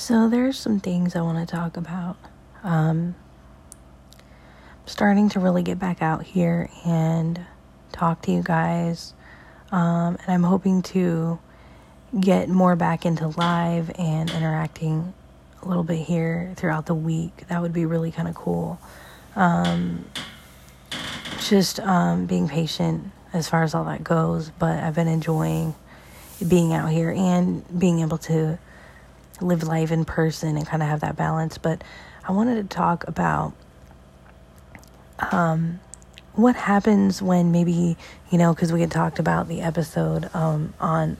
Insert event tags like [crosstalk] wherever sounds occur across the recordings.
So, there's some things I want to talk about. Um, I'm starting to really get back out here and talk to you guys. Um, and I'm hoping to get more back into live and interacting a little bit here throughout the week. That would be really kind of cool. Um, just um, being patient as far as all that goes, but I've been enjoying being out here and being able to live life in person and kind of have that balance. But I wanted to talk about um, what happens when maybe, you know, because we had talked about the episode um, on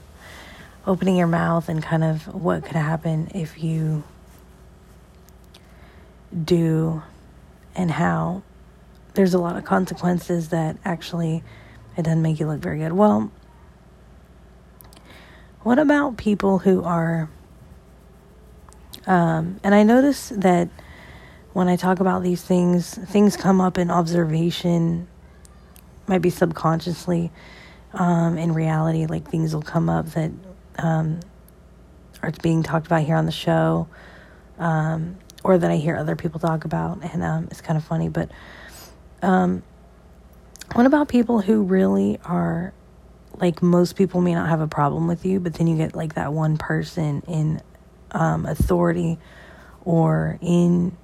opening your mouth and kind of what could happen if you do and how there's a lot of consequences that actually it doesn't make you look very good. Well, what about people who are, um, and I notice that when I talk about these things, things come up in observation, might be subconsciously. Um, in reality, like things will come up that um, are being talked about here on the show, um, or that I hear other people talk about, and um, it's kind of funny. But um, what about people who really are like most people may not have a problem with you, but then you get like that one person in um, authority or in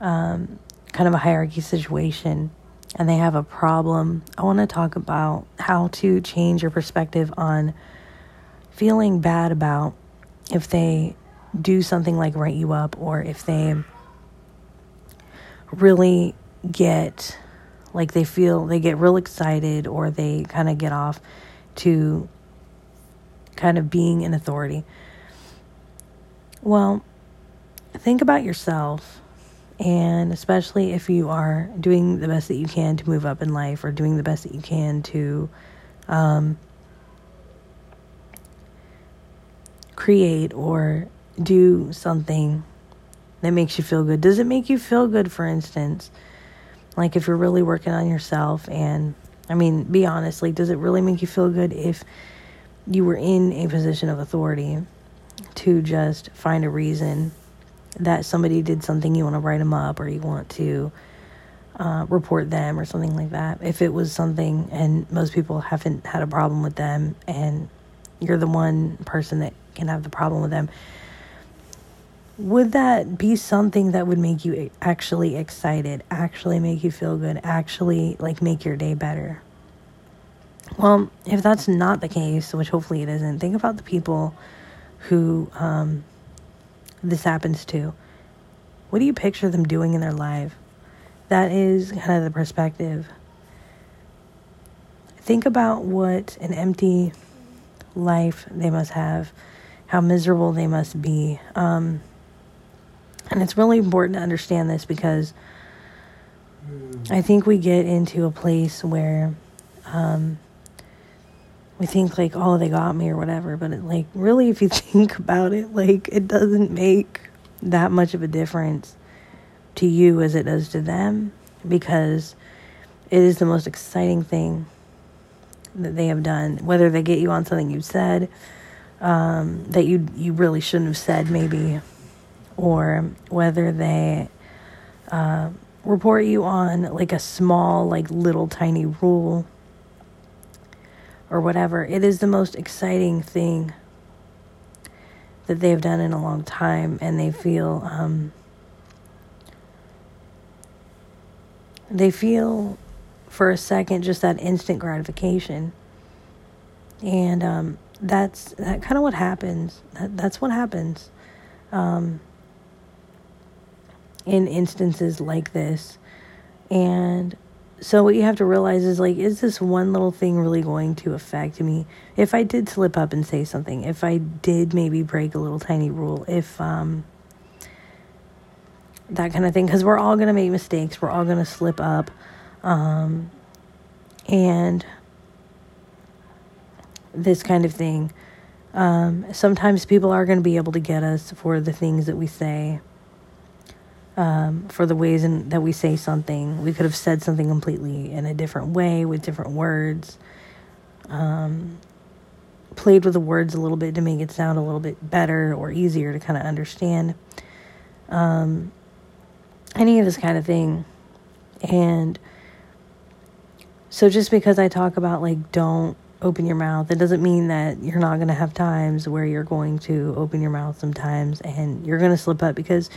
um, kind of a hierarchy situation and they have a problem. I want to talk about how to change your perspective on feeling bad about if they do something like write you up or if they really get like they feel they get real excited or they kind of get off to kind of being an authority. Well, think about yourself, and especially if you are doing the best that you can to move up in life or doing the best that you can to um, create or do something that makes you feel good. Does it make you feel good, for instance? Like if you're really working on yourself and I mean, be honest, like does it really make you feel good if you were in a position of authority to just find a reason that somebody did something you want to write them up or you want to uh, report them or something like that. If it was something and most people haven't had a problem with them and you're the one person that can have the problem with them, would that be something that would make you actually excited, actually make you feel good, actually like make your day better? Well, if that's not the case, which hopefully it isn't, think about the people who um, this happens to. What do you picture them doing in their life? That is kind of the perspective. Think about what an empty life they must have, how miserable they must be. Um, and it's really important to understand this because I think we get into a place where um, we think like, oh, they got me or whatever. But it, like, really, if you [laughs] think about it, like, it doesn't make that much of a difference to you as it does to them because it is the most exciting thing that they have done. Whether they get you on something you said um, that you you really shouldn't have said, maybe or whether they uh, report you on like a small, like little tiny rule or whatever. It is the most exciting thing that they've done in a long time, and they feel um, they feel for a second just that instant gratification, and um, that's that kind of what happens. That, that's what happens. Um, in instances like this. And so what you have to realize is like is this one little thing really going to affect me if I did slip up and say something, if I did maybe break a little tiny rule, if um that kind of thing cuz we're all going to make mistakes, we're all going to slip up. Um and this kind of thing. Um, sometimes people are going to be able to get us for the things that we say um, for the ways in, that we say something. We could have said something completely in a different way with different words. Um, played with the words a little bit to make it sound a little bit better or easier to kind of understand. Um, any of this kind of thing. And so just because I talk about like don't open your mouth, it doesn't mean that you're not going to have times where you're going to open your mouth sometimes and you're going to slip up because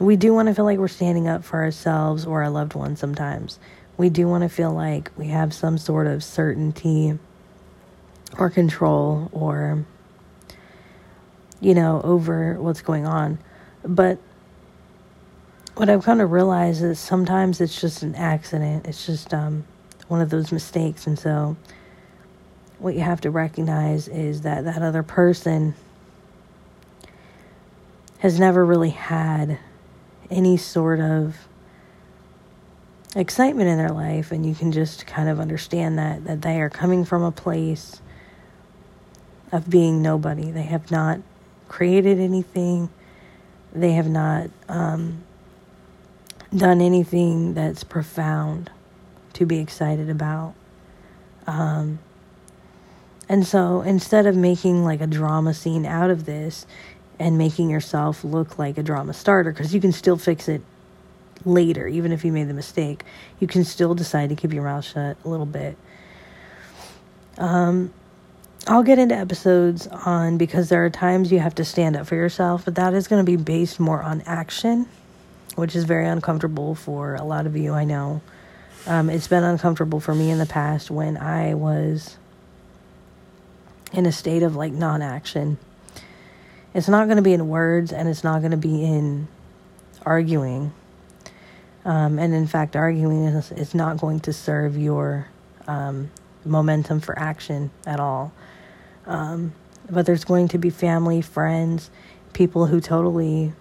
we do want to feel like we're standing up for ourselves or our loved ones sometimes. We do want to feel like we have some sort of certainty or control or you know over what's going on. But what I've kind of realized is sometimes it's just an accident. It's just um, one of those mistakes. And so, what you have to recognize is that that other person has never really had any sort of excitement in their life and you can just kind of understand that that they are coming from a place of being nobody they have not created anything they have not um, done anything that's profound to be excited about. Um, and so instead of making like a drama scene out of this and making yourself look like a drama starter, because you can still fix it later, even if you made the mistake, you can still decide to keep your mouth shut a little bit. Um, I'll get into episodes on because there are times you have to stand up for yourself, but that is going to be based more on action which is very uncomfortable for a lot of you, I know. Um, it's been uncomfortable for me in the past when I was in a state of like non action. It's not going to be in words and it's not going to be in arguing. Um, and in fact, arguing is, is not going to serve your um, momentum for action at all. Um, but there's going to be family, friends, people who totally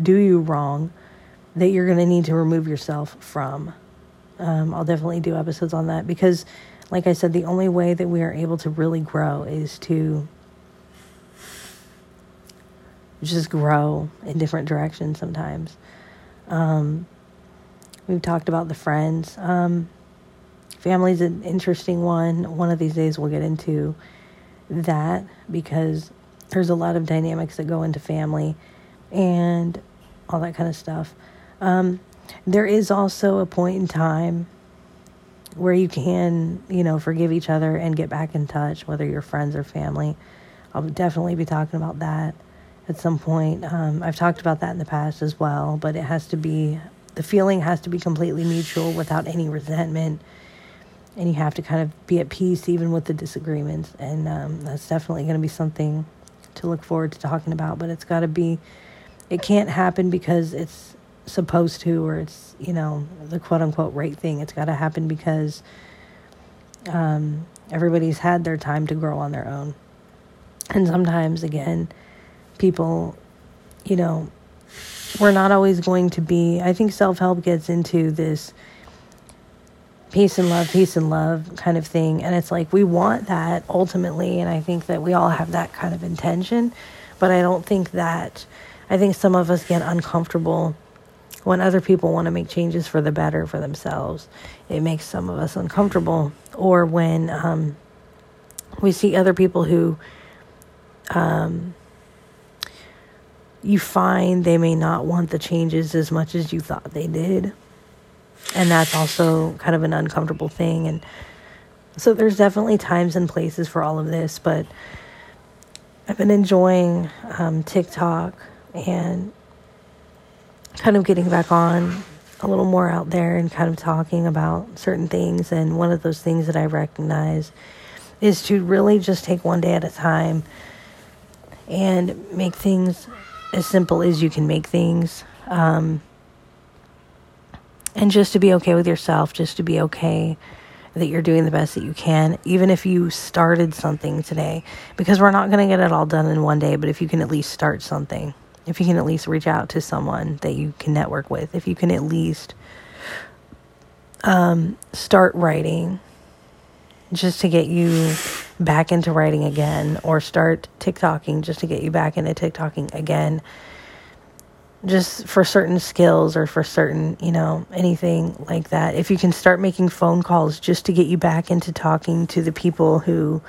do you wrong that you're going to need to remove yourself from. Um, I'll definitely do episodes on that because, like I said, the only way that we are able to really grow is to just grow in different directions sometimes. Um, we've talked about the friends. Um, family's an interesting one. One of these days we'll get into that because there's a lot of dynamics that go into family and all that kind of stuff. Um, there is also a point in time where you can, you know, forgive each other and get back in touch, whether you're friends or family. I'll definitely be talking about that at some point. Um, I've talked about that in the past as well, but it has to be, the feeling has to be completely mutual without any resentment. And you have to kind of be at peace even with the disagreements. And um, that's definitely going to be something to look forward to talking about. But it's got to be, it can't happen because it's supposed to or it's you know the quote unquote right thing it's got to happen because um, everybody's had their time to grow on their own and sometimes again people you know we're not always going to be i think self-help gets into this peace and love peace and love kind of thing and it's like we want that ultimately and i think that we all have that kind of intention but i don't think that i think some of us get uncomfortable when other people want to make changes for the better for themselves. It makes some of us uncomfortable. Or when um, we see other people who um, you find they may not want the changes as much as you thought they did. And that's also kind of an uncomfortable thing. And so there's definitely times and places for all of this, but I've been enjoying um, TikTok and kind of getting back on a little more out there and kind of talking about certain things. And one of those things that I recognize is to really just take one day at a time and make things as simple as you can make things. Um, and just to be okay with yourself, just to be okay that you're doing the best that you can, even if you started something today, because we're not going to get it all done in one day, but if you can at least start something if you can at least reach out to someone that you can network with, if you can at least um, start writing just to get you back into writing again, or start TikToking just to get you back into TikToking again, just for certain skills or for certain, you know, anything like that. If you can start making phone calls just to get you back into talking to the people who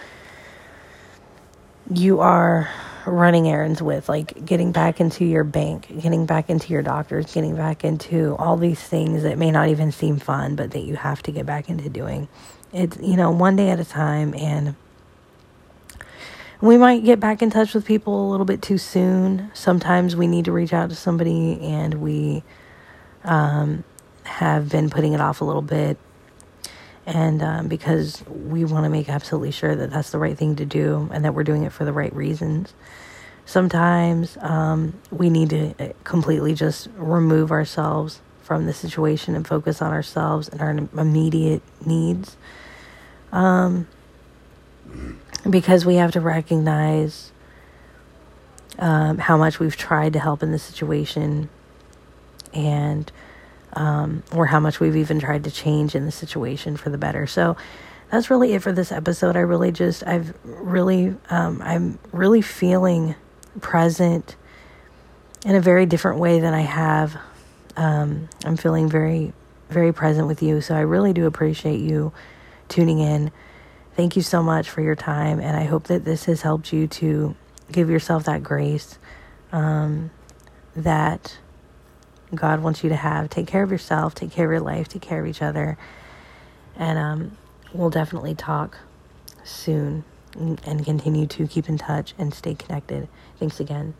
you are running errands with, like getting back into your bank, getting back into your doctors, getting back into all these things that may not even seem fun, but that you have to get back into doing. It's, you know, one day at a time. And we might get back in touch with people a little bit too soon. Sometimes we need to reach out to somebody and we um, have been putting it off a little bit and um, because we want to make absolutely sure that that's the right thing to do and that we're doing it for the right reasons. Sometimes um, we need to uh, completely just remove ourselves from the situation and focus on ourselves and our immediate needs. Um, because we have to recognize um, how much we've tried to help in this situation and um, or how much we've even tried to change in the situation for the better. So that's really it for this episode. I really just, I've really, um, I'm really feeling present in a very different way than I have. Um, I'm feeling very, very present with you. So I really do appreciate you tuning in. Thank you so much for your time. And I hope that this has helped you to give yourself that grace um, that God wants you to have. Take care of yourself, take care of your life, take care of each other. And um, we'll definitely talk soon and continue to keep in touch and stay connected. Thanks again.